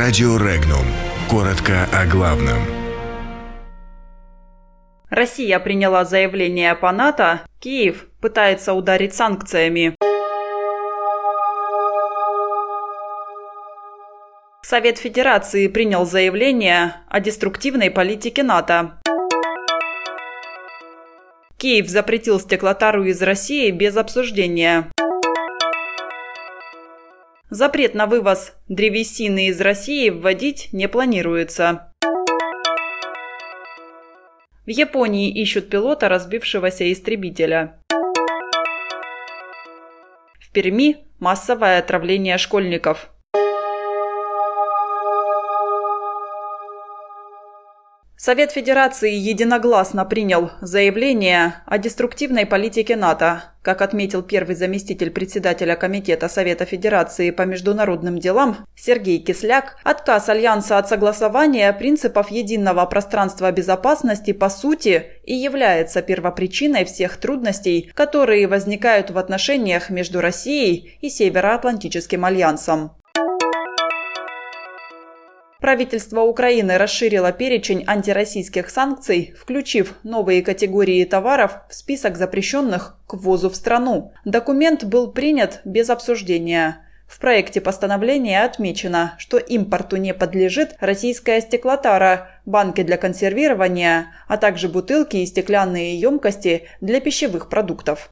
Радио Регнум. Коротко о главном. Россия приняла заявление по НАТО. Киев пытается ударить санкциями. Совет Федерации принял заявление о деструктивной политике НАТО. Киев запретил стеклотару из России без обсуждения. Запрет на вывоз древесины из России вводить не планируется. В Японии ищут пилота разбившегося истребителя. В Перми массовое отравление школьников. Совет Федерации единогласно принял заявление о деструктивной политике НАТО. Как отметил первый заместитель председателя Комитета Совета Федерации по международным делам Сергей Кисляк, отказ Альянса от согласования принципов единого пространства безопасности по сути и является первопричиной всех трудностей, которые возникают в отношениях между Россией и Североатлантическим альянсом. Правительство Украины расширило перечень антироссийских санкций, включив новые категории товаров в список запрещенных к ввозу в страну. Документ был принят без обсуждения. В проекте постановления отмечено, что импорту не подлежит российская стеклотара, банки для консервирования, а также бутылки и стеклянные емкости для пищевых продуктов.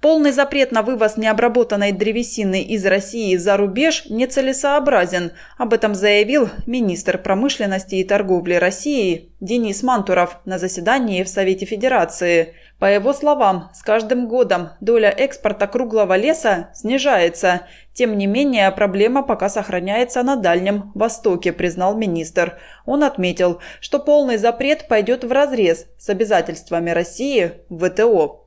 Полный запрет на вывоз необработанной древесины из России за рубеж нецелесообразен. Об этом заявил министр промышленности и торговли России Денис Мантуров на заседании в Совете Федерации. По его словам, с каждым годом доля экспорта круглого леса снижается. Тем не менее, проблема пока сохраняется на Дальнем Востоке, признал министр. Он отметил, что полный запрет пойдет вразрез с обязательствами России в ВТО.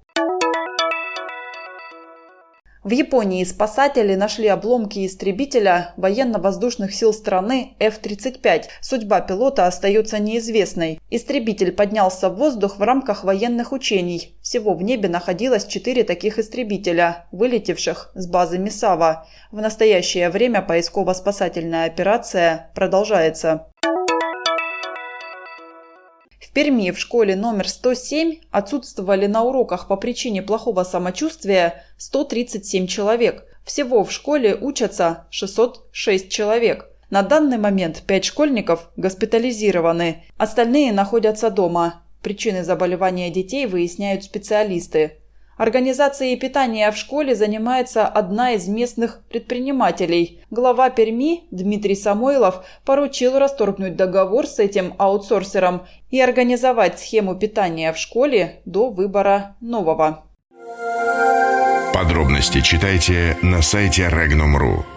В Японии спасатели нашли обломки истребителя военно-воздушных сил страны F-35. Судьба пилота остается неизвестной. Истребитель поднялся в воздух в рамках военных учений. Всего в небе находилось четыре таких истребителя, вылетевших с базы Мисава. В настоящее время поисково-спасательная операция продолжается. Перми в школе номер 107 отсутствовали на уроках по причине плохого самочувствия 137 человек. Всего в школе учатся 606 человек. На данный момент 5 школьников госпитализированы, остальные находятся дома. Причины заболевания детей выясняют специалисты. Организацией питания в школе занимается одна из местных предпринимателей. Глава Перми Дмитрий Самойлов поручил расторгнуть договор с этим аутсорсером и организовать схему питания в школе до выбора нового. Подробности читайте на сайте Regnum.ru.